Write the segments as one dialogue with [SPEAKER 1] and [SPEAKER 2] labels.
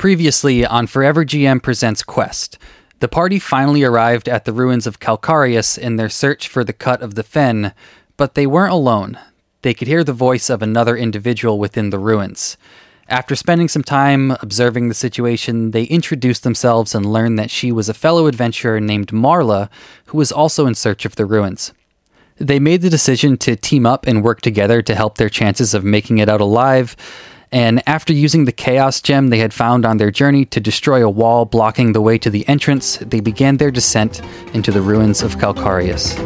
[SPEAKER 1] Previously on Forever GM Presents Quest, the party finally arrived at the ruins of Calcarius in their search for the cut of the fen, but they weren't alone. They could hear the voice of another individual within the ruins. After spending some time observing the situation, they introduced themselves and learned that she was a fellow adventurer named Marla, who was also in search of the ruins. They made the decision to team up and work together to help their chances of making it out alive. And after using the Chaos Gem they had found on their journey to destroy a wall blocking the way to the entrance, they began their descent into the ruins of Calcarius.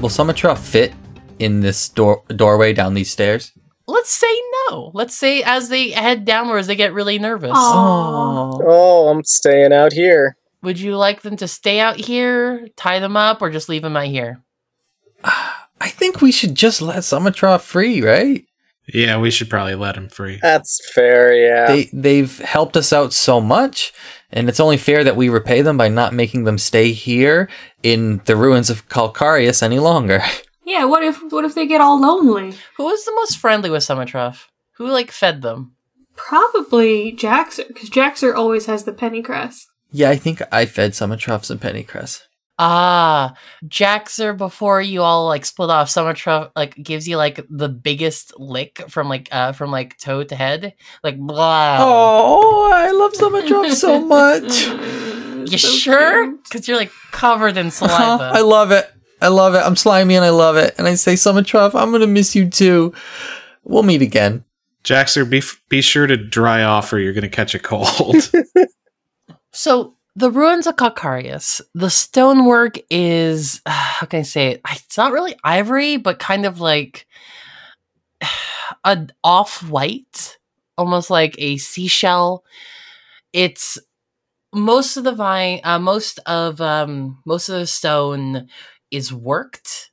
[SPEAKER 1] Will Sumatra fit in this door- doorway down these stairs?
[SPEAKER 2] Let's say no. Let's say as they head downwards, they get really nervous.
[SPEAKER 1] Oh.
[SPEAKER 3] Oh, I'm staying out here.
[SPEAKER 2] Would you like them to stay out here, tie them up, or just leave them out here?
[SPEAKER 1] I think we should just let Sumatra free, right?
[SPEAKER 4] Yeah, we should probably let him free.
[SPEAKER 3] That's fair, yeah.
[SPEAKER 1] They they've helped us out so much, and it's only fair that we repay them by not making them stay here in the ruins of Calcarius any longer.
[SPEAKER 5] Yeah, what if what if they get all lonely?
[SPEAKER 2] Who was the most friendly with Summertruff? Who like fed them?
[SPEAKER 5] Probably Jaxer, because Jaxer always has the pennycress.
[SPEAKER 1] Yeah, I think I fed Summertruff some pennycress.
[SPEAKER 2] Ah, Jaxer before you all like split off. Summertruff like gives you like the biggest lick from like uh from like toe to head, like blah.
[SPEAKER 1] Oh, I love Summertruff so much.
[SPEAKER 2] You
[SPEAKER 5] so
[SPEAKER 2] sure? Because you're like covered in saliva.
[SPEAKER 1] I love it. I love it. I'm slimy and I love it. And I say, Summertruff, I'm gonna miss you too. We'll meet again.
[SPEAKER 4] Jaxer, be f- be sure to dry off, or you're going to catch a cold.
[SPEAKER 2] So the ruins of Calcarius, the stonework is how can I say it? It's not really ivory, but kind of like a off white, almost like a seashell. It's most of the vine, uh, most of um, most of the stone is worked.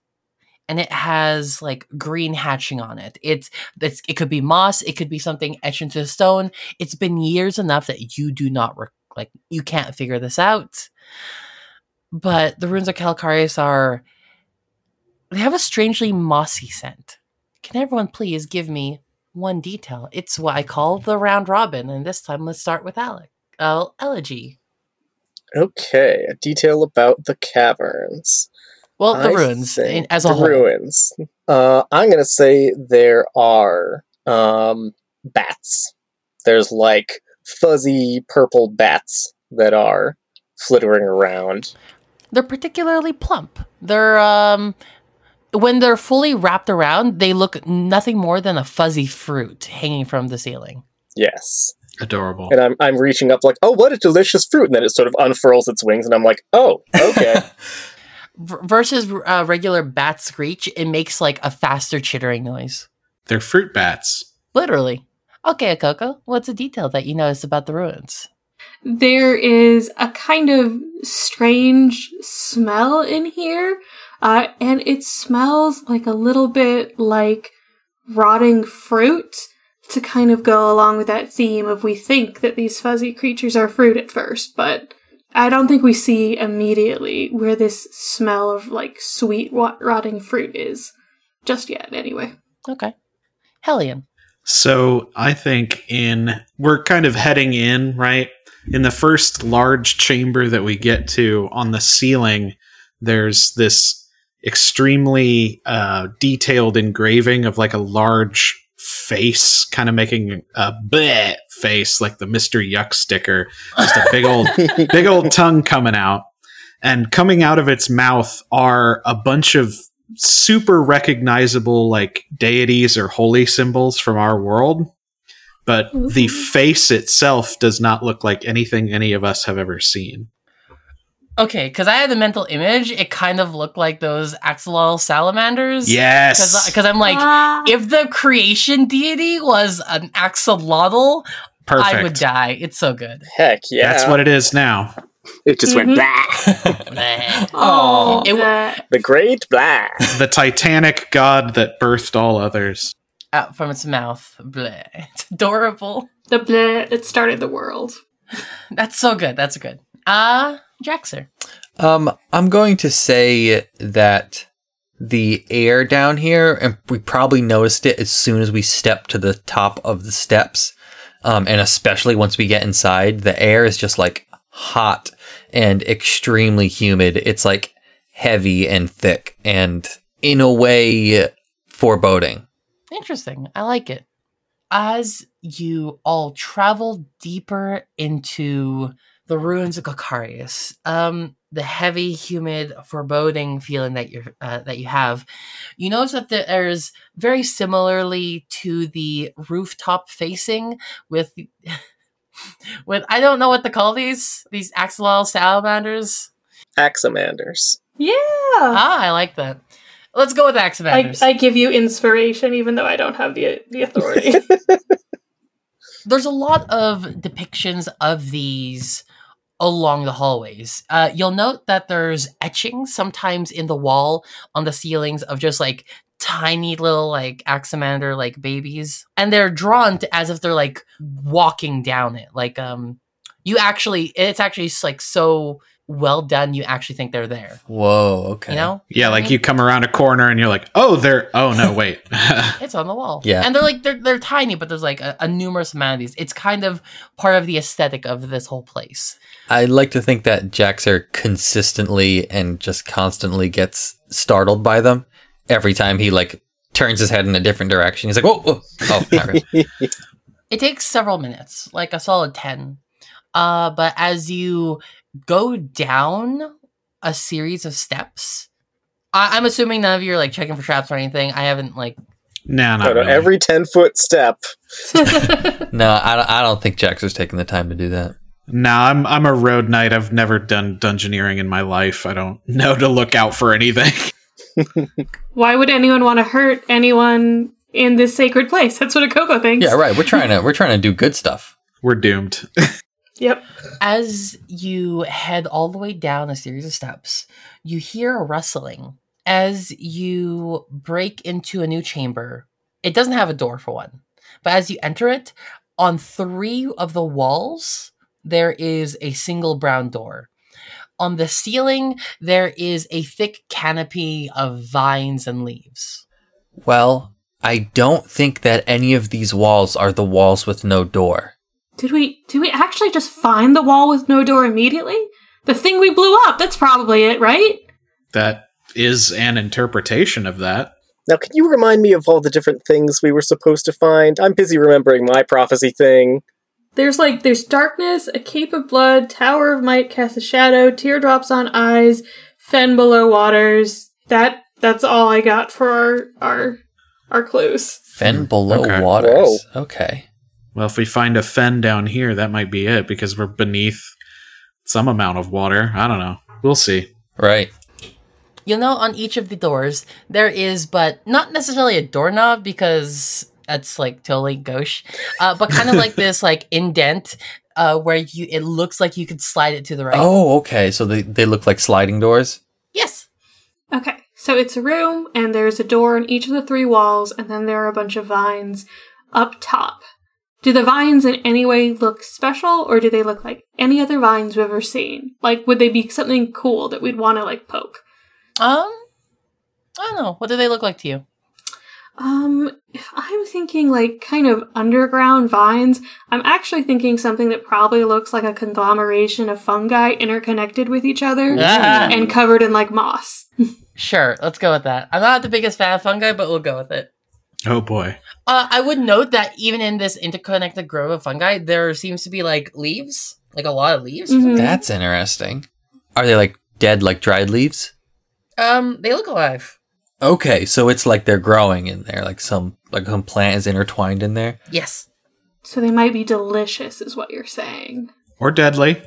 [SPEAKER 2] And it has like green hatching on it. It's, it's it could be moss, it could be something etched into the stone. It's been years enough that you do not rec- like you can't figure this out. But the ruins of Calcarius are they have a strangely mossy scent. Can everyone please give me one detail? It's what I call the round robin, and this time let's start with Alec. Uh, Elegy.
[SPEAKER 3] Okay, a detail about the caverns.
[SPEAKER 2] Well, the
[SPEAKER 3] I
[SPEAKER 2] ruins
[SPEAKER 3] think
[SPEAKER 2] as a
[SPEAKER 3] the
[SPEAKER 2] whole.
[SPEAKER 3] ruins. Uh, I'm gonna say there are um, bats. There's like fuzzy purple bats that are flittering around.
[SPEAKER 2] They're particularly plump. They're um when they're fully wrapped around, they look nothing more than a fuzzy fruit hanging from the ceiling.
[SPEAKER 3] Yes,
[SPEAKER 4] Adorable.
[SPEAKER 3] and I'm I'm reaching up like, oh, what a delicious fruit, and then it sort of unfurls its wings, and I'm like, oh, okay.
[SPEAKER 2] V- versus uh, regular bat screech, it makes like a faster chittering noise.
[SPEAKER 4] They're fruit bats.
[SPEAKER 2] Literally. Okay, Coco, what's a detail that you noticed about the ruins?
[SPEAKER 5] There is a kind of strange smell in here, uh, and it smells like a little bit like rotting fruit to kind of go along with that theme of we think that these fuzzy creatures are fruit at first, but I don't think we see immediately where this smell of like sweet wa- rotting fruit is just yet, anyway.
[SPEAKER 2] Okay. Hellion.
[SPEAKER 4] So I think in we're kind of heading in, right? In the first large chamber that we get to on the ceiling, there's this extremely uh, detailed engraving of like a large face, kind of making a bleh face, like the Mister Yuck sticker, just a big old big old tongue coming out. And coming out of its mouth are a bunch of super recognizable like deities or holy symbols from our world. But the face itself does not look like anything any of us have ever seen.
[SPEAKER 2] Okay, because I had the mental image, it kind of looked like those axolotl salamanders.
[SPEAKER 4] Yes.
[SPEAKER 2] Because I'm like,
[SPEAKER 5] Ah.
[SPEAKER 2] if the creation deity was an axolotl,
[SPEAKER 4] Perfect.
[SPEAKER 2] I would die. It's so good.
[SPEAKER 3] Heck yeah,
[SPEAKER 4] That's what it is now.
[SPEAKER 3] it just
[SPEAKER 5] Mhm.
[SPEAKER 3] went blah.
[SPEAKER 2] Bleh.
[SPEAKER 5] Oh,
[SPEAKER 2] It w-
[SPEAKER 3] the great blah.
[SPEAKER 4] The Titanic god that birthed all others.
[SPEAKER 2] out from its mouth. Bleh. It's adorable.
[SPEAKER 5] The bleh that started the world.
[SPEAKER 2] That's so good. That's good. Uh Jaxer.
[SPEAKER 1] Um, I'm going to say that the air down here, and we probably noticed it as soon as we stepped to the top of the steps. Um, and especially once we get inside, the air is just like hot and extremely humid. It's like heavy and thick and in a way foreboding.
[SPEAKER 2] Interesting. I like it. As you all travel deeper into the ruins of Calcarius, um, the heavy, humid, foreboding feeling that you're uh, that you have, you notice that there's very similarly to the rooftop facing with with I don't know what to call these these axolotl salamanders.
[SPEAKER 3] Axamanders.
[SPEAKER 5] Yeah.
[SPEAKER 2] Ah, I like that. Let's go with
[SPEAKER 5] I,
[SPEAKER 2] axamanders.
[SPEAKER 5] I give you inspiration even though I don't have the the authority.
[SPEAKER 2] there's a lot of depictions of these along the hallways. Uh, you'll note that there's etchings sometimes in the wall on the ceilings of just like tiny little like axamander like babies and they're drawn to as if they're like walking down it like um you actually it's actually like so well done you actually think they're there
[SPEAKER 1] Whoa, okay.
[SPEAKER 2] you know
[SPEAKER 4] Yeah, like you come around a corner and you're like, oh, they're Oh no, wait.
[SPEAKER 2] It's on the wall.
[SPEAKER 1] Yeah.
[SPEAKER 2] And they're like they're they're tiny, but there's like a, a numerous amount of these. It's kind of part of the aesthetic of this whole place.
[SPEAKER 1] I'd like to think that Jaxer consistently and just constantly gets startled by them every time he like turns his head in a different direction. He's like, whoa, whoa. oh, not really.
[SPEAKER 2] It takes several minutes, like a solid ten. Uh, but as you go down a series of steps, I- I'm assuming none of you are like checking for traps or anything. I haven't like
[SPEAKER 3] No,
[SPEAKER 4] not
[SPEAKER 3] no,
[SPEAKER 4] really.
[SPEAKER 3] every 10 foot step.
[SPEAKER 1] no, I don't, I don't think Jaxer's taking the time to do that.
[SPEAKER 4] No, I'm I'm a road knight. I've never done dungeoneering in my life. I don't know to look out for anything.
[SPEAKER 5] Why would anyone want to hurt anyone in this sacred place? That's what Akoko thinks.
[SPEAKER 1] Yeah, right. We're trying to we're trying to do good stuff.
[SPEAKER 4] We're doomed.
[SPEAKER 5] Yep.
[SPEAKER 2] as you head all the way down a series of steps, you hear a rustling as you break into a new chamber. It doesn't have a door for one, but as you enter it, on three of the walls, there is a single brown door. On the ceiling, there is a thick canopy of vines and leaves.
[SPEAKER 1] Well, I don't think that any of these walls are the walls with no door.
[SPEAKER 5] Did we did we actually just find the wall with no door immediately? The thing we blew up, that's probably it, right?
[SPEAKER 4] that is an interpretation of that.
[SPEAKER 3] Now, can you remind me of all the different things we were supposed to find? I'm busy remembering my prophecy thing.
[SPEAKER 5] There's like there's darkness, a cape of blood, tower of might casts a shadow, teardrops on eyes, fen below waters. That that's all I got for our our our clues.
[SPEAKER 1] Fen below
[SPEAKER 4] Okay.
[SPEAKER 1] waters. Okay.
[SPEAKER 4] Well, if we find a fen down here, that might be it because we're beneath some amount of water. I don't know. We'll see.
[SPEAKER 1] Right.
[SPEAKER 2] You'll know on each of the doors there is, but not necessarily a doorknob because that's like totally gauche, uh, but kind of like this like indent uh, where you it looks like you could slide it to the right.
[SPEAKER 1] Oh, okay. So they, they look like sliding doors?
[SPEAKER 2] yes,
[SPEAKER 5] Okay, so it's a room, and there's a door in each of the three walls, and then there are a bunch of vines up top. Do the vines in any way look special, or do they look like any other vines we've ever seen? Like, would they be something cool that we'd want to like poke?
[SPEAKER 2] um, I don't know. What do they look like to you?
[SPEAKER 5] Um, if I'm thinking like kind of underground vines, I'm actually thinking something that probably looks like a conglomeration of fungi interconnected with each other
[SPEAKER 2] Ah.
[SPEAKER 5] and covered in like moss.
[SPEAKER 2] Sure, let's go with that. I'm not the biggest fan of fungi, but we'll go with it.
[SPEAKER 4] Oh boy.
[SPEAKER 2] Uh, I would note that even in this interconnected grove of fungi, there seems to be like leaves, like a lot of leaves.
[SPEAKER 5] Mhm.
[SPEAKER 1] That's interesting. Are they like dead, like dried leaves?
[SPEAKER 2] Um, they look alive.
[SPEAKER 1] Okay, so it's like they're growing in there, like some like some plant is intertwined in there.
[SPEAKER 2] Yes.
[SPEAKER 5] So they might be delicious, is what you're saying.
[SPEAKER 4] Or deadly.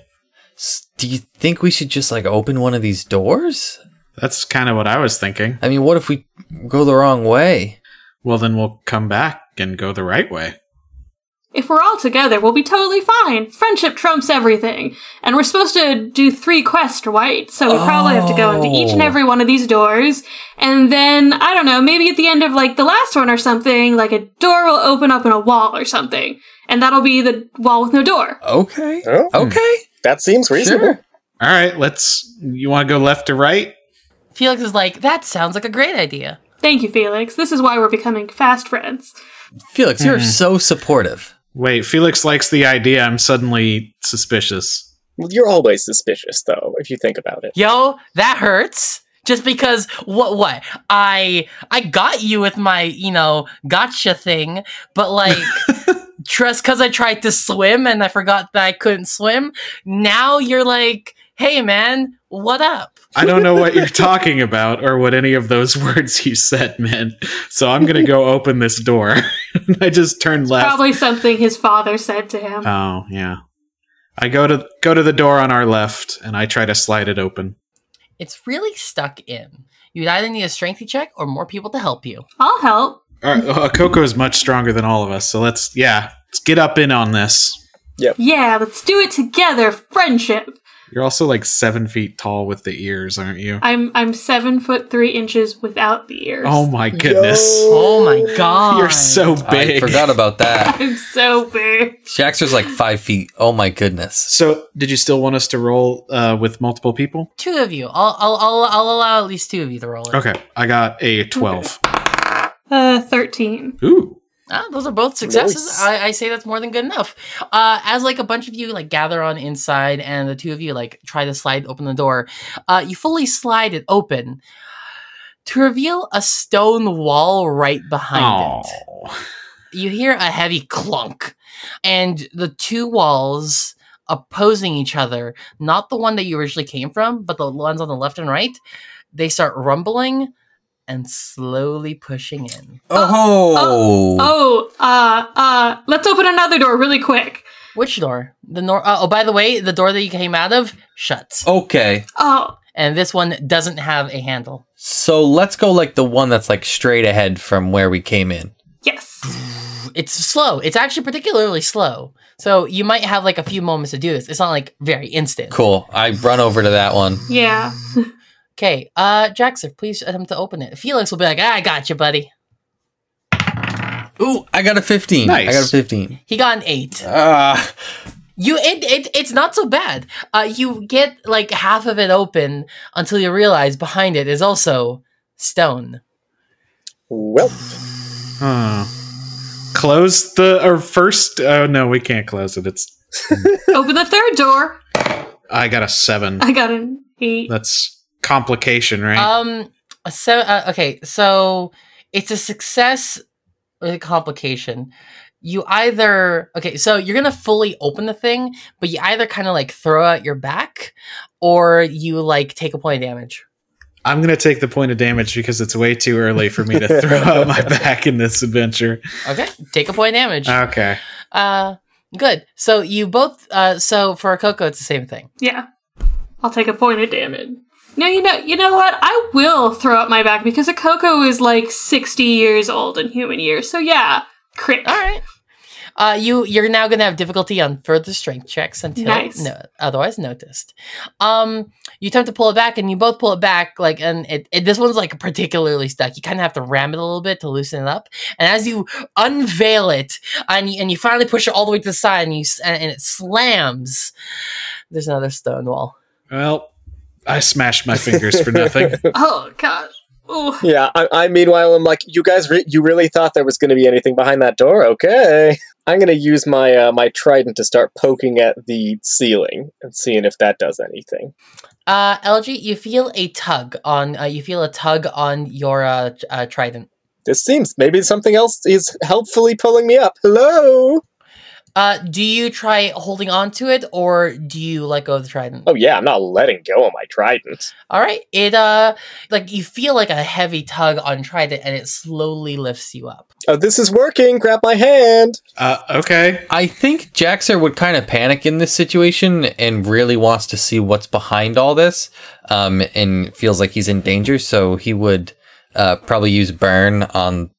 [SPEAKER 1] S- Do you think we should just like open one of these doors?
[SPEAKER 4] That's kind of what I was thinking.
[SPEAKER 1] I mean, what if we go the wrong way?
[SPEAKER 4] Well, then we'll come back and go the right way.
[SPEAKER 5] if we're all together, we'll be totally fine. Friendship trumps everything. And we're supposed to do three quests, right? So we probably have to go into each and
[SPEAKER 1] Oh.
[SPEAKER 5] every one of these doors. And then, I don't know, maybe at the end of like the last one or something, like a door will open up in a wall or something. And that'll be the wall with no door.
[SPEAKER 1] Okay.
[SPEAKER 3] Oh, hmm.
[SPEAKER 1] Okay.
[SPEAKER 3] that seems reasonable.
[SPEAKER 1] Sure.
[SPEAKER 4] All right, let's. You want to go left to right?
[SPEAKER 2] Felix is like, that sounds like a great idea.
[SPEAKER 5] Thank you, Felix. This is why we're becoming fast friends.
[SPEAKER 1] Felix, you're mm-hmm. so supportive.
[SPEAKER 4] Wait, Felix likes the idea. I'm suddenly suspicious.
[SPEAKER 3] Well, You're always suspicious, though, if you think about it.
[SPEAKER 2] Yo, that hurts. Just because what what I I got you with my you know gotcha thing, but like just because I tried to swim and I forgot that I couldn't swim. Now you're like, hey man, what up?
[SPEAKER 4] I don't know what you're talking about or what any of those words you said meant. So I'm going to go open this door. I just turned left.
[SPEAKER 5] Probably something his father said to him.
[SPEAKER 4] Oh, yeah. I go to go to the door on our left and I try to slide it open.
[SPEAKER 2] It's really stuck in. You'd either need a strength check or more people to help you.
[SPEAKER 5] I'll help.
[SPEAKER 4] All right, uh, Coco is much stronger than all of us, so let's yeah, let's get up in on this. Yep.
[SPEAKER 5] Yeah, let's do it together. Friendship.
[SPEAKER 4] You're also like seven feet tall with the ears, aren't you?
[SPEAKER 5] I'm I'm seven foot three inches without the ears.
[SPEAKER 4] Oh my goodness,
[SPEAKER 2] Oh my god.
[SPEAKER 4] you're so big.
[SPEAKER 1] I forgot about that.
[SPEAKER 5] I'm so big.
[SPEAKER 1] Jaxer's like five feet. Oh my goodness.
[SPEAKER 4] So, did you still want us to roll uh, with multiple people?
[SPEAKER 2] Two of you. I'll, I'll I'll I'll allow at least two of you to roll it.
[SPEAKER 4] Okay, I got a twelve.
[SPEAKER 5] Uh, thirteen.
[SPEAKER 4] Ooh,
[SPEAKER 2] Ah, those are both successes.
[SPEAKER 3] Nice.
[SPEAKER 2] I, I say that's more than good enough. Uh, as like a bunch of you like gather on inside, and the two of you like try to slide open the door, uh, you fully slide it open to reveal a stone wall right behind it. You hear a heavy clunk, and the two walls opposing each other, not the one that you originally came from, but the ones on the left and right, they start rumbling and slowly pushing in.
[SPEAKER 1] Oh.
[SPEAKER 5] Oh, oh uh, uh, let's open another door really quick.
[SPEAKER 2] Which door? The nor- uh, oh, by the way, the door that you came out of shuts,
[SPEAKER 1] Okay.
[SPEAKER 5] Oh,
[SPEAKER 2] and this one doesn't have a handle.
[SPEAKER 1] So let's go like the one that's like straight ahead from where we came in.
[SPEAKER 5] yes.
[SPEAKER 2] It's slow. It's actually particularly slow. So you might have like a few moments to do this. It's not like very instant.
[SPEAKER 1] Cool. I run over to that one.
[SPEAKER 5] Yeah.
[SPEAKER 2] Okay, uh, Jackson, please attempt to open it. Felix will be like, "I got you, buddy."
[SPEAKER 1] Ooh, I got a 15.
[SPEAKER 4] Nice.
[SPEAKER 1] I got a 15.
[SPEAKER 2] He got an eight.
[SPEAKER 1] Ah.
[SPEAKER 2] You, it, it, it's not so bad. Uh, you get like half of it open until you realize behind it is also stone.
[SPEAKER 3] Well,
[SPEAKER 4] Huh. Close the or first. Oh no, we can't close it. It's.
[SPEAKER 5] Open the third door.
[SPEAKER 4] I got a seven.
[SPEAKER 5] I got an eight.
[SPEAKER 4] That's complication, right?
[SPEAKER 2] Um, so uh, okay, so it's a success with a complication. You either okay, so you're gonna fully open the thing, but you either kind of like throw out your back, or you like take a point of damage.
[SPEAKER 4] I'm gonna take the point of damage because it's way too early for me to throw out my back in this adventure.
[SPEAKER 2] Okay, take a point of damage.
[SPEAKER 4] Okay.
[SPEAKER 2] Uh, good. So you both. Uh, so for Coco, it's the same thing.
[SPEAKER 5] Yeah. I'll take a point of damage. No, you know, you know what? I will throw up my back because Akoko is like sixty years old in human years. So yeah, crit.
[SPEAKER 2] All right. Uh, you you're now gonna have difficulty on further strength checks until
[SPEAKER 5] Nice.
[SPEAKER 2] no, otherwise noticed. Um, you attempt to pull it back, and you both pull it back. Like, and it, it this one's like particularly stuck. You kind of have to ram it a little bit to loosen it up. And as you unveil it, and you, and you finally push it all the way to the side, and you and, and it slams. There's another stone wall.
[SPEAKER 4] Well, I smashed my fingers for nothing.
[SPEAKER 5] Oh gosh. Ooh.
[SPEAKER 3] yeah. I, I meanwhile, I'm like, you guys, re- you really thought there was going to be anything behind that door? Okay. I'm going to use my uh, my trident to start poking at the ceiling and seeing if that does anything.
[SPEAKER 2] Uh, Elegy, you feel a tug on. Uh, you feel a tug on your uh, uh trident.
[SPEAKER 3] This seems maybe something else is helpfully pulling me up. Hello.
[SPEAKER 2] Uh, do you try holding on to it, or do you let go of the trident?
[SPEAKER 3] Oh yeah, I'm not letting go of my trident.
[SPEAKER 2] All right. It uh like you feel like a heavy tug on trident and it slowly lifts you up.
[SPEAKER 3] Oh, this is working. Grab my hand.
[SPEAKER 4] Uh, okay.
[SPEAKER 1] I think Jaxer would kind of panic in this situation and really wants to see what's behind all this um, and feels like he's in danger. So he would uh, probably use burn on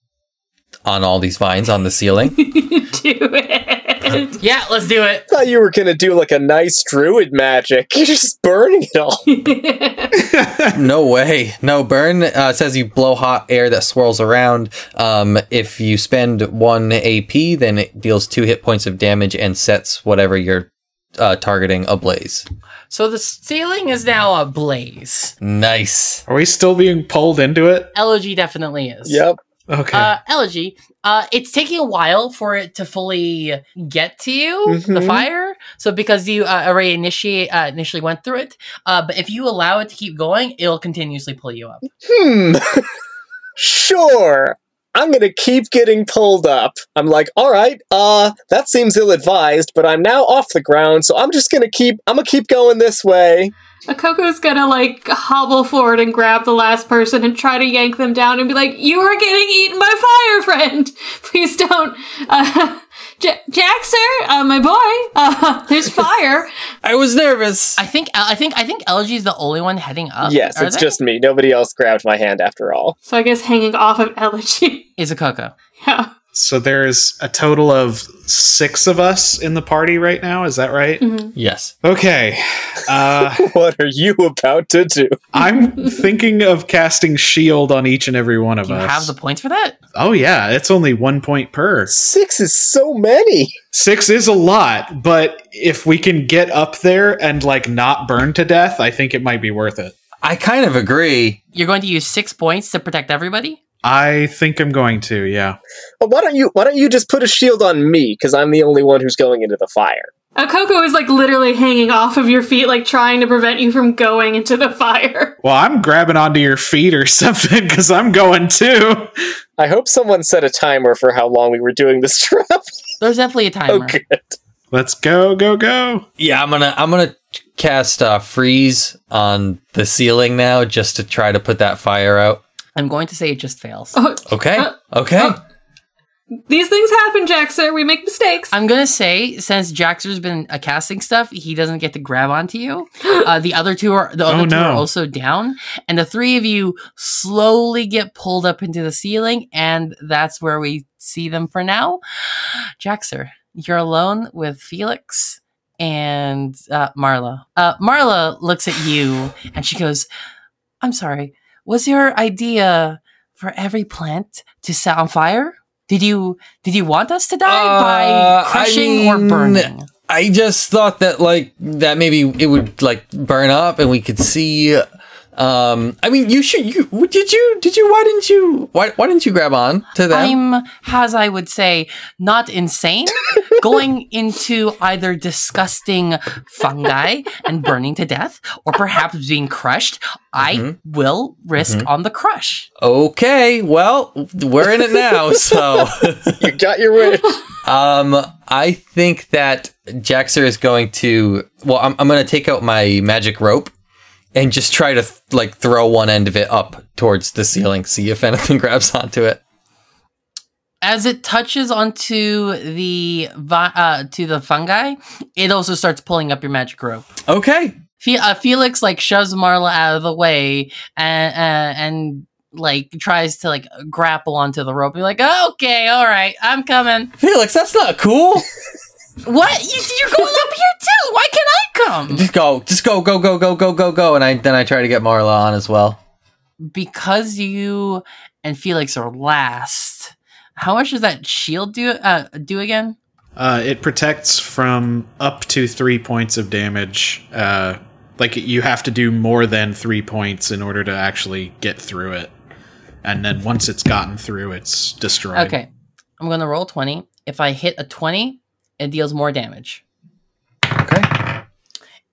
[SPEAKER 1] on all these vines on the ceiling.
[SPEAKER 5] do it. It.
[SPEAKER 2] Yeah, let's do it.
[SPEAKER 3] I thought you were gonna do like a nice druid magic. You're just burning it all.
[SPEAKER 1] no way. No burn uh, says you blow hot air that swirls around. Um, if you spend one AP, then it deals two hit points of damage and sets whatever you're uh, targeting ablaze.
[SPEAKER 2] So the ceiling is now ablaze.
[SPEAKER 1] Nice.
[SPEAKER 4] Are we still being pulled into it?
[SPEAKER 2] Elegy definitely is.
[SPEAKER 3] Yep.
[SPEAKER 4] Okay.
[SPEAKER 2] Uh, Elegy, uh, it's taking a while for it to fully get to you, the
[SPEAKER 3] Mhm.
[SPEAKER 2] fire. So because you uh, already initiate uh, initially went through it, uh, but if you allow it to keep going, it'll continuously pull you up.
[SPEAKER 3] Hmm. sure. I'm gonna keep getting pulled up. I'm like, all right, uh, that seems ill-advised, but I'm now off the ground, so I'm just gonna keep. I'm gonna keep going this way.
[SPEAKER 5] Akoko's gonna like hobble forward and grab the last person and try to yank them down and be like, "You are getting eaten by fire, friend. Please don't." Uh, J- Jaxer, uh, my boy, uh, there's fire.
[SPEAKER 1] I was nervous.
[SPEAKER 2] I think I think I think Elegy is the only one heading up.
[SPEAKER 3] yes,
[SPEAKER 2] Are
[SPEAKER 3] it's
[SPEAKER 2] they?
[SPEAKER 3] just me. Nobody else grabbed my hand after all.
[SPEAKER 5] So I guess hanging off of Elegy.
[SPEAKER 2] is Akoko.
[SPEAKER 5] yeah.
[SPEAKER 4] So there's a total of six of us in the party right now. Is that right?
[SPEAKER 5] Mhm.
[SPEAKER 1] yes.
[SPEAKER 4] Okay. Uh,
[SPEAKER 3] What are you about to do?
[SPEAKER 4] I'm thinking of casting shield on each and every one of
[SPEAKER 2] Do you
[SPEAKER 4] us.
[SPEAKER 2] have the points for that?
[SPEAKER 4] oh yeah, it's only one point per.
[SPEAKER 3] Six is so many.
[SPEAKER 4] Six is a lot, but if we can get up there and like not burn to death, I think it might be worth it.
[SPEAKER 1] I kind of agree.
[SPEAKER 2] You're going to use six points to protect everybody.
[SPEAKER 4] I think I'm going to. Yeah.
[SPEAKER 3] Well, why don't you? Why don't you just put a shield on me? Because I'm the only one who's going into the fire.
[SPEAKER 5] Akoko is like literally hanging off of your feet, like trying to prevent you from going into the fire.
[SPEAKER 4] Well, I'm grabbing onto your feet or something because I'm going too.
[SPEAKER 3] I hope someone set a timer for how long we were doing this trip.
[SPEAKER 2] There's definitely a timer.
[SPEAKER 3] Oh, good.
[SPEAKER 4] Let's go, go, go.
[SPEAKER 1] Yeah, I'm gonna I'm gonna cast uh, freeze on the ceiling now just to try to put that fire out.
[SPEAKER 2] I'm going to say it just fails.
[SPEAKER 5] Oh,
[SPEAKER 1] Okay.
[SPEAKER 5] Uh,
[SPEAKER 1] Okay.
[SPEAKER 5] uh, these things happen, Jaxer. We make mistakes.
[SPEAKER 2] I'm gonna say since Jaxer's been uh, casting stuff, he doesn't get to grab onto you. Uh, the other two are the other
[SPEAKER 4] Oh,
[SPEAKER 2] two are also down, and the three of you slowly get pulled up into the ceiling, and that's where we see them for now. Jaxer, you're alone with Felix and uh, Marla. Uh, Marla looks at you and she goes, "I'm sorry. Was your idea for every plant to set on fire?" Did you did you want us to die
[SPEAKER 1] Uh,
[SPEAKER 2] by
[SPEAKER 1] I
[SPEAKER 2] crushing or burning?
[SPEAKER 1] I just thought that like that maybe it would like burn up and we could see. Um, I mean, you should. You did you did you? Why didn't you? Why why didn't you grab on to them?
[SPEAKER 2] I'm, as I would say, not insane. going into either disgusting fungi and burning to death, or perhaps being crushed. I
[SPEAKER 1] Mhm.
[SPEAKER 2] will risk on the crush.
[SPEAKER 1] okay, well, we're in it now, so.
[SPEAKER 3] You got your wish.
[SPEAKER 1] Um, I think that Jaxer is going to. Well, I'm, I'm going to take out my magic rope and just try to th- like throw one end of it up towards the ceiling, see if anything grabs onto it.
[SPEAKER 2] As it touches onto the vi- uh, to the fungi, it also starts pulling up your magic rope.
[SPEAKER 1] Okay.
[SPEAKER 2] Fe- uh, Felix like shoves Marla out of the way and uh, and like tries to like grapple onto the rope. You're like, okay, all right, I'm coming.
[SPEAKER 1] Felix, that's not cool.
[SPEAKER 2] What? You, you're going up here too? Why can't I come?
[SPEAKER 1] just go, just go, go, go, go, go, go, go, and I then I try to get Marla on as well.
[SPEAKER 2] Because you and Felix are last. How much does that shield do? Uh, do again?
[SPEAKER 4] Uh, it protects from up to three points of damage. Uh, like you have to do more than three points in order to actually get through it. And then once it's gotten through, it's destroyed.
[SPEAKER 2] Okay, I'm gonna roll twenty. If I hit a twenty, it deals more damage.
[SPEAKER 1] Okay.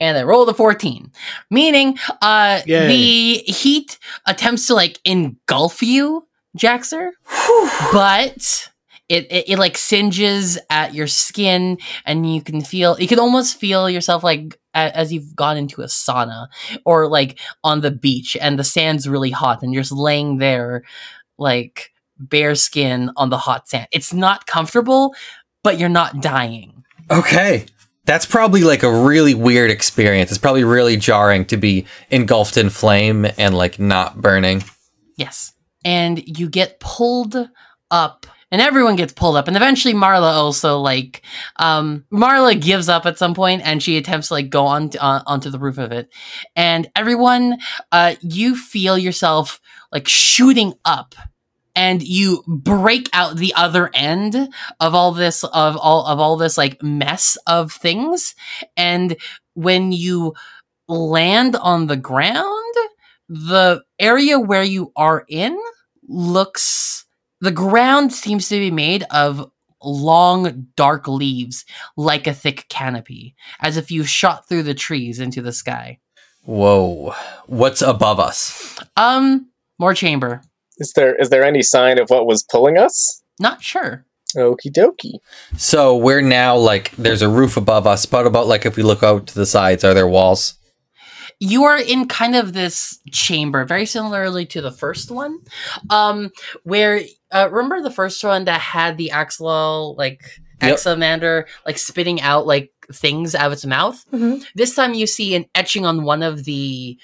[SPEAKER 2] and I rolled a 14. Meaning, uh,
[SPEAKER 4] Yay.
[SPEAKER 2] the heat attempts to like engulf you, Jaxer, but it, it, it like singes at your skin and you can feel, you can almost feel yourself like a, as you've gone into a sauna or like on the beach and the sand's really hot and you're just laying there like bare skin on the hot sand. It's not comfortable, but you're not dying.
[SPEAKER 1] Okay. That's probably like a really weird experience. It's probably really jarring to be engulfed in flame and like not burning.
[SPEAKER 2] Yes. And you get pulled up and everyone gets pulled up and eventually marla also like um marla gives up at some point and she attempts to like go on uh, onto the roof of it. And everyone uh you feel yourself like shooting up and you break out the other end of all this of all of all this like mess of things. And when you land on the ground the area where you are in looks the ground seems to be made of long dark leaves like a thick canopy as if you shot through the trees into the sky
[SPEAKER 1] Whoa. What's above us?
[SPEAKER 2] um more chamber
[SPEAKER 3] Is there is there any sign of what was pulling us?
[SPEAKER 2] not sure
[SPEAKER 3] Okie dokie.
[SPEAKER 1] So we're now like there's a roof above us, but about like if we look out to the sides, are there walls?
[SPEAKER 2] You are in kind of this chamber very similarly to the first one um where uh, remember the first one that had the axolotl like
[SPEAKER 1] Yep.
[SPEAKER 2] axamander like spitting out like things out of its mouth
[SPEAKER 5] Mhm.
[SPEAKER 2] this time you see an etching on one of the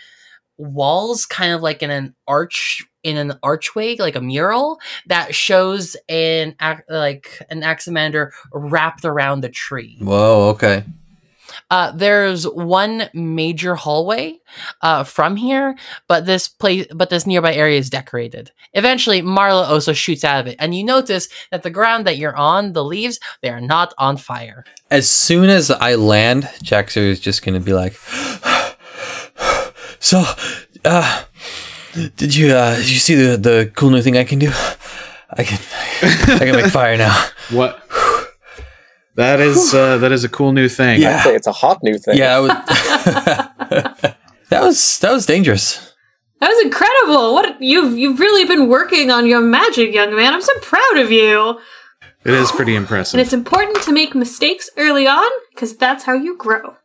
[SPEAKER 2] walls kind of like in an arch in an archway like a mural that shows an like an axamander wrapped around the tree
[SPEAKER 1] Whoa, okay.
[SPEAKER 2] Uh, there's one major hallway uh, from here, but this place, but this nearby area is decorated. Eventually, Marla also shoots out of it, and you notice that the ground that you're on, the leaves, they are not on fire.
[SPEAKER 1] As soon as I land, Jaxer is just gonna be like So uh did you uh did you see the the cool new thing I can do? I can I can make fire now.
[SPEAKER 4] What? That is uh, that is a cool new thing.
[SPEAKER 1] Yeah.
[SPEAKER 3] I'd say it's a hot new thing.
[SPEAKER 1] Yeah, that was, that was that was dangerous.
[SPEAKER 5] That was incredible. What you've you've really been working on your magic, young man. I'm so proud of you.
[SPEAKER 4] It is pretty impressive.
[SPEAKER 5] And it's important to make mistakes early on because that's how you grow.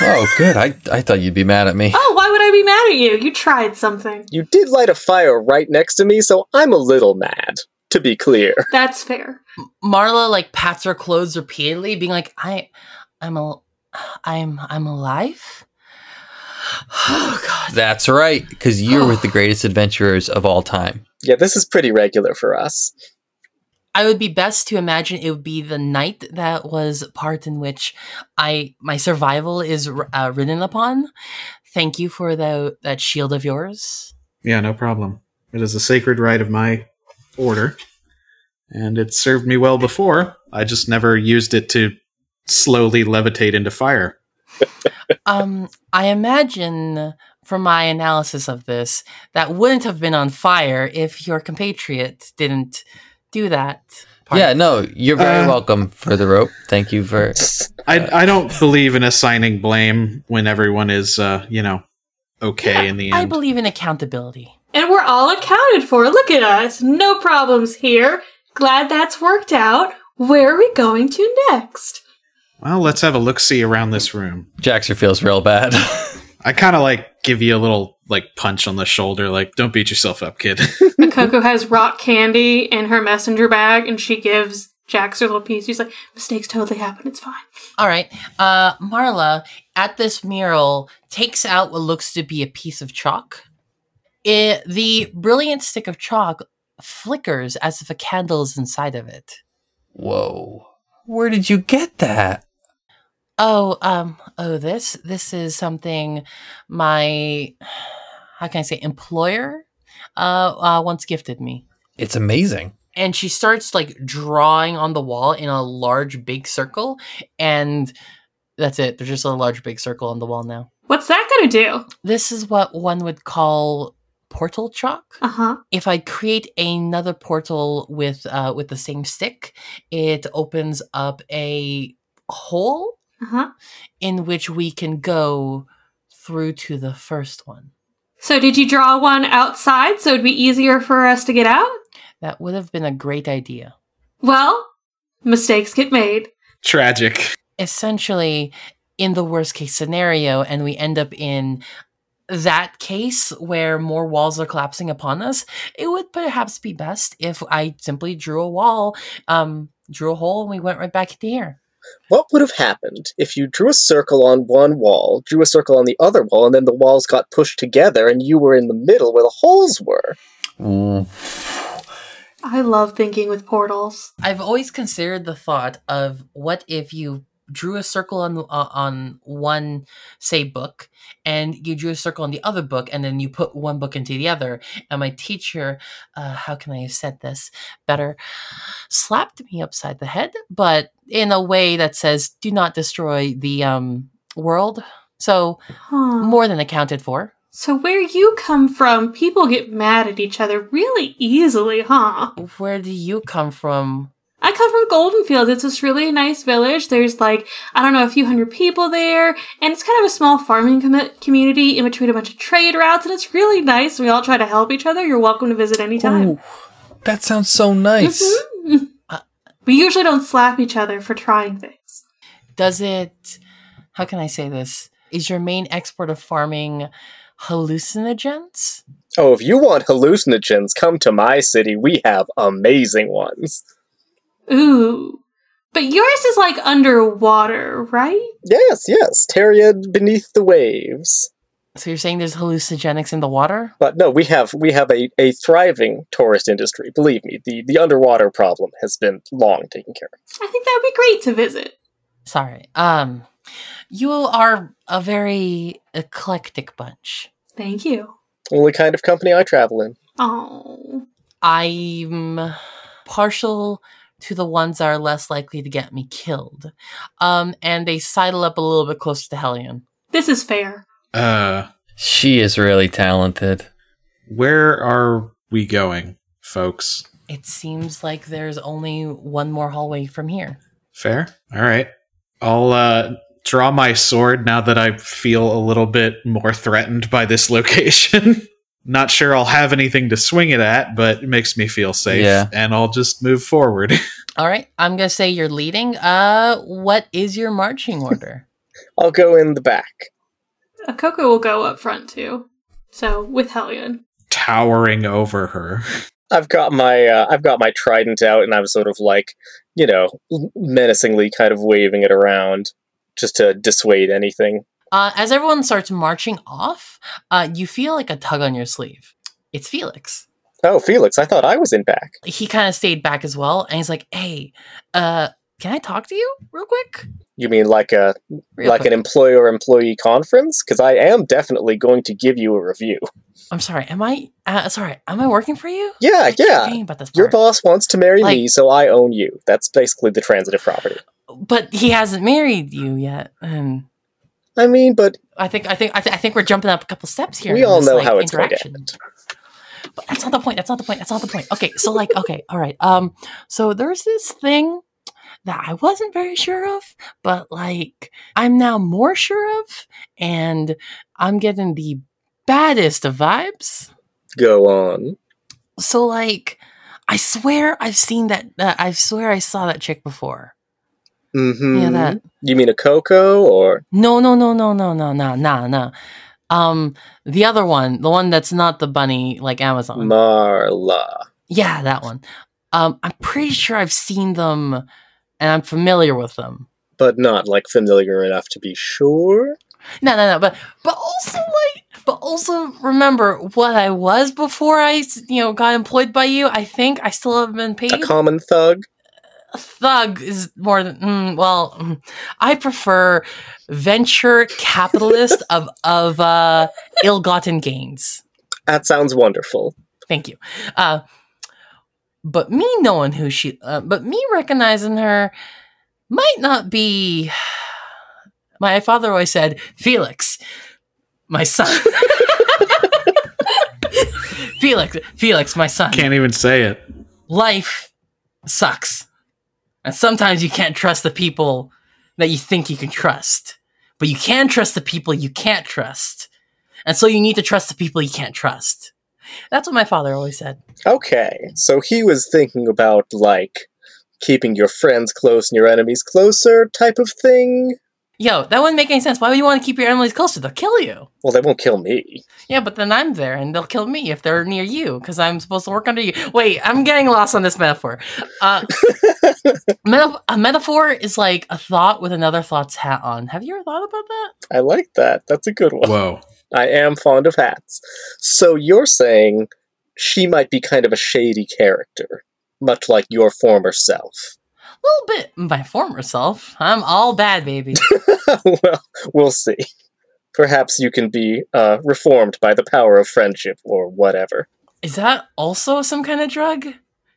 [SPEAKER 1] Oh, good. I I thought you'd be mad at me.
[SPEAKER 5] Oh, why would I be mad at you? You tried something.
[SPEAKER 3] You did light a fire right next to me, so I'm a little mad, to be clear.
[SPEAKER 5] That's fair.
[SPEAKER 2] Marla like pats her clothes repeatedly, being like, "I, I'm a, I'm, I'm alive." Oh God.
[SPEAKER 1] That's rite, because you're with the greatest adventurers of all time.
[SPEAKER 3] Yeah, this is pretty regular for us.
[SPEAKER 2] I would be best to imagine it would be the night that was part in which I my survival is uh, ridden upon. Thank you for the that shield of yours.
[SPEAKER 4] Yeah, no problem. It is a sacred right of my order, and it served me well before. I just never used it to slowly levitate into fire.
[SPEAKER 2] Um, I imagine from my analysis of this that wouldn't have been on fire if your compatriot didn't do that. part.
[SPEAKER 1] Yeah, no, you're very
[SPEAKER 4] Uh,
[SPEAKER 1] welcome for the rope. Thank you for.
[SPEAKER 4] I I don't believe in assigning blame when everyone is, uh, you know, okay in the end.
[SPEAKER 2] I believe in accountability.
[SPEAKER 5] And we're all accounted for. Look at us. No problems here. Glad that's worked out. Where are we going to next?
[SPEAKER 4] well, let's have a look see around this room.
[SPEAKER 1] Jaxer feels real bad.
[SPEAKER 4] I kind of like give you a little like punch on the shoulder, like don't beat yourself up, kid.
[SPEAKER 5] Coco has rock candy in her messenger bag, and she gives Jaxer little piece. She's like, mistakes totally happen. It's fine.
[SPEAKER 2] All right. Uh, Marla, at this mural, takes out what looks to be a piece of chalk. It, the brilliant stick of chalk flickers as if a candle is inside of it.
[SPEAKER 1] Whoa. Where did you get that?
[SPEAKER 2] Oh, um, oh, this, this is something my, how can I say, employer, uh, uh once gifted me.
[SPEAKER 1] It's amazing.
[SPEAKER 2] and she starts like drawing on the wall in a large big circle and that's it there's just a large big circle on the wall now
[SPEAKER 5] What's that gonna do?
[SPEAKER 2] this is what one would call portal chalk
[SPEAKER 5] Uh huh.
[SPEAKER 2] if i create another portal with uh with the same stick it opens up a hole
[SPEAKER 5] Uh huh.
[SPEAKER 2] in which we can go through to the first one
[SPEAKER 5] So, did you draw one outside so it'd be easier for us to get out?
[SPEAKER 2] that would have been a great idea
[SPEAKER 5] Well, mistakes get made.
[SPEAKER 4] Tragic.
[SPEAKER 2] essentially in the worst case scenario and we end up in that case where more walls are collapsing upon us it would perhaps be best if i simply drew a wall um drew a hole and we went right back into here
[SPEAKER 3] What would have happened if you drew a circle on one wall, drew a circle on the other wall, and then the walls got pushed together and you were in the middle where the holes were?
[SPEAKER 1] Ooh.
[SPEAKER 5] I love thinking with portals.
[SPEAKER 2] I've always considered the thought of what if you drew a circle on uh, on one say book and you drew a circle on the other book and then you put one book into the other. And my teacher uh, how can i have said this better? Slapped me upside the head but in a way that says do not destroy the um world. So
[SPEAKER 5] Huh.
[SPEAKER 2] more than accounted for.
[SPEAKER 5] So where you come from, people get mad at each other really easily, huh?
[SPEAKER 2] where do you come from
[SPEAKER 5] I come from Goldenfield. It's this really nice village. There's like, I don't know, a few hundred people there. And it's kind of a small farming com- community in between a bunch of trade routes. And it's really nice. We all try to help each other. You're welcome to visit anytime.
[SPEAKER 1] Ooh, that sounds so nice.
[SPEAKER 5] Mhm. we usually don't slap each other for trying things.
[SPEAKER 2] does it how can i say this is your main export of farming hallucinogens
[SPEAKER 3] Oh, if you want hallucinogens, come to my city. We have amazing ones.
[SPEAKER 5] Ooh. But yours is like underwater, right?
[SPEAKER 3] Yes, yes, Teriad beneath the waves.
[SPEAKER 2] so you're saying there's hallucinogenics in the water
[SPEAKER 3] But no, we have we have a, a thriving tourist industry. Believe me, the, the underwater problem has been long taken care of.
[SPEAKER 5] I think that would be great to visit.
[SPEAKER 2] sorry um you are a very eclectic bunch
[SPEAKER 5] Thank you.
[SPEAKER 3] Only kind of company I travel in.
[SPEAKER 5] Oh.
[SPEAKER 2] i'm partial to the ones that are less likely to get me killed um and they sidle up a little bit closer to hellion
[SPEAKER 5] This is fair.
[SPEAKER 4] Uh,
[SPEAKER 1] She is really talented.
[SPEAKER 4] where are we going, folks?
[SPEAKER 2] it seems like there's only one more hallway from here
[SPEAKER 4] Fair. All right. I'll uh, draw my sword now that I feel a little bit more threatened by this location. Not sure I'll have anything to swing it at, but it makes me feel safe.
[SPEAKER 1] Yeah.
[SPEAKER 4] And I'll just move forward.
[SPEAKER 2] All right, I'm gonna say you're leading. Uh, what is your marching order?
[SPEAKER 3] I'll go in the back.
[SPEAKER 5] Akoko will go up front too. So with Hellion.
[SPEAKER 4] Towering over her.
[SPEAKER 3] I've got my uh, I've got my trident out, and I'm sort of like, you know, menacingly kind of waving it around, just to dissuade anything.
[SPEAKER 2] Uh, as everyone starts marching off, uh, you feel like a tug on your sleeve. It's Felix.
[SPEAKER 3] Oh, Felix, I thought I was in back.
[SPEAKER 2] He kind of stayed back as well, and he's like, "Hey, uh, can I talk to you real quick?"
[SPEAKER 3] You mean like a
[SPEAKER 2] Real
[SPEAKER 3] like
[SPEAKER 2] quick.
[SPEAKER 3] an employer employee conference? Because I am definitely going to give you a review.
[SPEAKER 2] I'm sorry. Am I? Uh, sorry. Am I working for you?
[SPEAKER 3] Yeah, yeah.
[SPEAKER 2] About this
[SPEAKER 3] Your boss wants to marry
[SPEAKER 2] Like-
[SPEAKER 3] me, so I own you. That's basically the transitive property.
[SPEAKER 2] but he hasn't married you yet, and
[SPEAKER 3] I mean, but
[SPEAKER 2] I think I think I, th- I think we're jumping up a couple steps here.
[SPEAKER 3] we all
[SPEAKER 2] this,
[SPEAKER 3] know
[SPEAKER 2] like,
[SPEAKER 3] how it's going to
[SPEAKER 2] interaction.
[SPEAKER 3] end.
[SPEAKER 2] But that's not the point. That's not the point. That's not the point. Okay, so like, okay, all right. Um, so there's this thing that I wasn't very sure of, but like I'm now more sure of, and I'm getting the baddest of vibes.
[SPEAKER 3] Go on.
[SPEAKER 2] So like, I swear I've seen that. Uh, I swear I saw that chick before.
[SPEAKER 3] Mm-hmm.
[SPEAKER 2] Yeah, that.
[SPEAKER 3] You mean Akoko or
[SPEAKER 2] No, no, no, no, no, no, no, no, no. Um, the other one, the one that's not the bunny like Amazon.
[SPEAKER 3] Marla?
[SPEAKER 2] Yeah, that one. Um, I'm pretty sure I've seen them and I'm familiar with them.
[SPEAKER 3] But not like familiar enough to be sure.
[SPEAKER 2] No, no, no, but but also like, but also remember what I was before I, you know, got employed by you. I think I still haven't been paid.
[SPEAKER 3] A common thug?
[SPEAKER 2] Thug is more than mm, well. mm, I prefer venture capitalist of of uh, ill-gotten gains.
[SPEAKER 3] That sounds wonderful.
[SPEAKER 2] Thank you. Uh, but me knowing who she, uh, but me recognizing her might not be. My father always said, Felix, my son. Felix, Felix, my son.
[SPEAKER 4] Can't even say it.
[SPEAKER 2] Life sucks. And sometimes you can't trust the people that you think you can trust. But you can trust the people you can't trust. And so you need to trust the people you can't trust. That's what my father always said.
[SPEAKER 3] Okay, so he was thinking about like keeping your friends close and your enemies closer type of thing.
[SPEAKER 2] Yo, that wouldn't make any sense. Why would you want to keep your enemies closer? They'll kill you.
[SPEAKER 3] Well, they won't kill me.
[SPEAKER 2] Yeah, but then I'm there and they'll kill me if they're near you because I'm supposed to work under you. Wait, I'm getting lost on this metaphor. Uh, meta- a metaphor is like a thought with another thought's hat on. Have you ever thought about that?
[SPEAKER 3] I like that. That's a good one.
[SPEAKER 4] Whoa.
[SPEAKER 3] I am fond of hats. So you're saying she might be kind of a shady character. much like your former self.
[SPEAKER 2] A little bit my former self. I'm all bad, baby.
[SPEAKER 3] well, we'll see. Perhaps you can be uh, reformed by the power of friendship or whatever.
[SPEAKER 2] Is that also some kind of drug?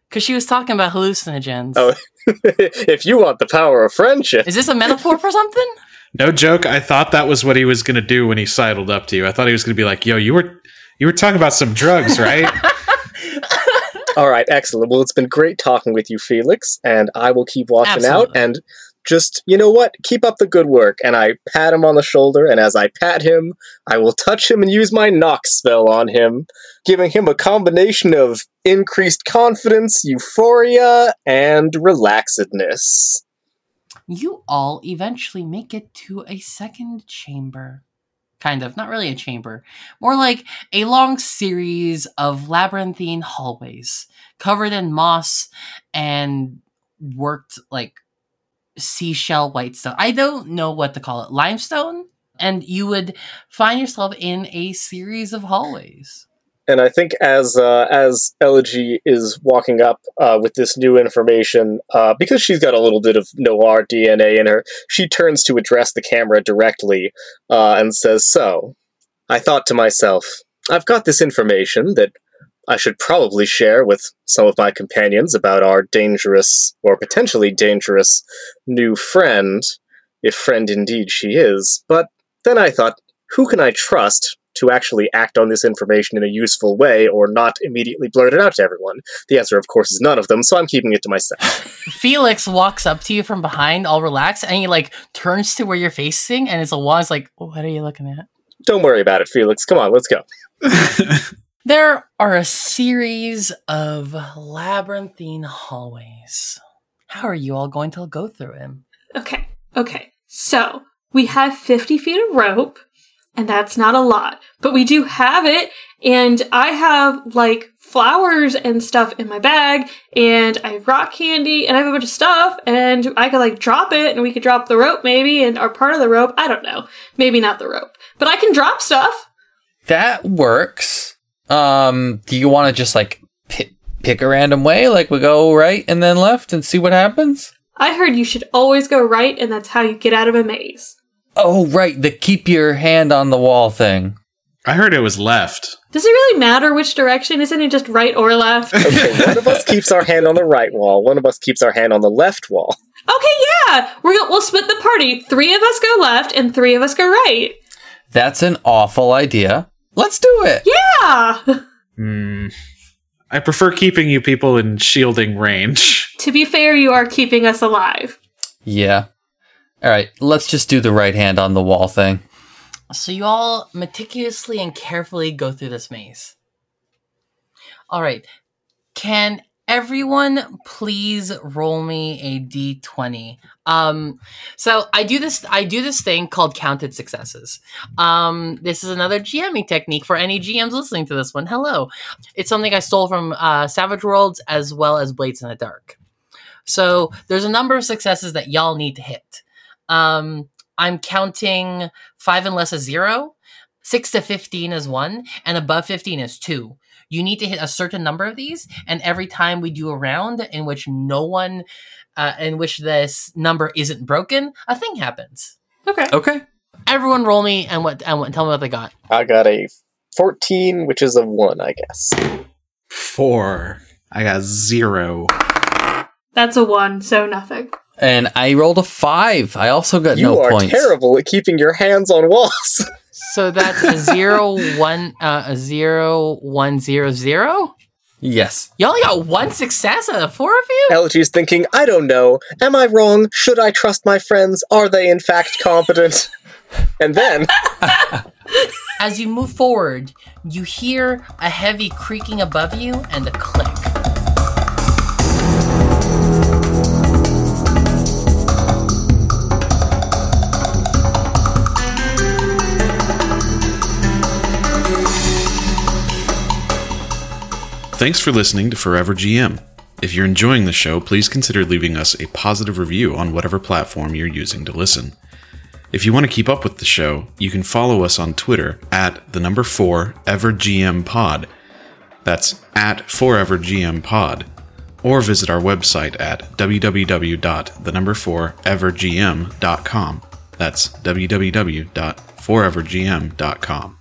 [SPEAKER 2] Because she was talking about hallucinogens.
[SPEAKER 3] Oh. if you want the power of friendship.
[SPEAKER 2] Is this a metaphor for something?
[SPEAKER 4] No joke. I thought that was what he was going to do when he sidled up to you. I thought he was going to be like, "Yo, you were you were talking about some drugs, right?"
[SPEAKER 3] All right, excellent. Well, it's been great talking with you, Felix, and I will keep watching out and just, you know what? Keep up the good work. And I pat him on the shoulder, and as I pat him, I will touch him and use my knock spell on him, giving him a combination of increased confidence, euphoria, and relaxedness.
[SPEAKER 2] you all eventually make it to a second chamber. Kind of, not really a chamber, more like a long series of labyrinthine hallways covered in moss and worked like seashell white stone. I don't know what to call it, limestone? And you would find yourself in a series of hallways.
[SPEAKER 3] And I think as uh, as Elegy is walking up uh, with this new information, uh, because she's got a little bit of noir DNA in her, she turns to address the camera directly uh, and says, "So, I thought to myself, I've got this information that I should probably share with some of my companions about our dangerous or potentially dangerous new friend, if friend indeed she is. But then I thought, who can I trust?" To actually act on this information in a useful way or not immediately blurt it out to everyone? The answer, of course, is none of them, so I'm keeping it to myself.
[SPEAKER 2] Felix walks up to you from behind, all relaxed, and he like turns to where you're facing, and it's a wand's like, "What are you looking at?"
[SPEAKER 3] Don't worry about it, Felix. Come on, let's go.
[SPEAKER 2] There are a series of labyrinthine hallways. How are you all going to go through them?
[SPEAKER 5] Okay, okay. So we have 50 feet of rope, and that's not a lot, but we do have it. And I have like flowers and stuff in my bag, and I have rock candy, and I have a bunch of stuff, and I could like drop it, and we could drop the rope maybe, and or part of the rope. I don't know. Maybe not the rope, but I can drop stuff.
[SPEAKER 1] That works. Um, do you want to just like pick, pick a random way? Like we go right and then left and see what happens?
[SPEAKER 5] I heard you should always go right, and that's how you get out of a maze.
[SPEAKER 1] Oh, right. The keep your hand on the wall thing.
[SPEAKER 4] I heard it was left.
[SPEAKER 5] Does it really matter which direction? Isn't it just right or left?
[SPEAKER 3] Okay, one of us keeps our hand on the right wall, one of us keeps our hand on the left wall.
[SPEAKER 5] Okay, yeah, we're go- we'll split the party. Three of us go left, and three of us go right.
[SPEAKER 1] That's an awful idea. Let's do it.
[SPEAKER 5] Yeah.
[SPEAKER 4] Hmm. I prefer keeping you people in shielding range.
[SPEAKER 5] to be fair, you are keeping us alive.
[SPEAKER 1] Yeah. All right. Let's just do the right hand on the wall thing.
[SPEAKER 2] So you all meticulously and carefully go through this maze. All right. Can everyone please roll me a d20? Um so I do this I do this thing called counted successes. Um this is another GMing technique for any GMs listening to this one. Hello. It's something I stole from uh, Savage Worlds as well as Blades in the Dark. So there's a number of successes that y'all need to hit. Um I'm counting five and less is zero, six to 15 is one, and above 15 is two. You need to hit a certain number of these, and every time we do a round in which no one, uh, in which this number isn't broken, a thing happens.
[SPEAKER 5] Okay.
[SPEAKER 1] Okay.
[SPEAKER 2] Everyone roll me and what and what, tell me what they got.
[SPEAKER 3] I got a 14, which is a 1, I guess.
[SPEAKER 4] Four. I got zero.
[SPEAKER 5] That's a one, so nothing.
[SPEAKER 1] And I rolled a five. I also got
[SPEAKER 3] You
[SPEAKER 1] no points.
[SPEAKER 3] You are terrible at keeping your hands on walls.
[SPEAKER 2] So that's a zero one uh, a zero one zero zero.
[SPEAKER 1] Yes.
[SPEAKER 2] You only got one success out of four of you.
[SPEAKER 3] Elegy's thinking, I don't know. Am I wrong? Should I trust my friends? Are they in fact competent? and then,
[SPEAKER 2] As you move forward, you hear a heavy creaking above you and a click.
[SPEAKER 4] Thanks for listening to Forever GM. If you're enjoying the show, please consider leaving us a positive review on whatever platform you're using to listen. If you want to keep up with the show, you can follow us on Twitter at the number 4 EverGM Pod. That's at Forever GM Pod. or visit our website at www.the4evergm.com. That's www.forevergm.com.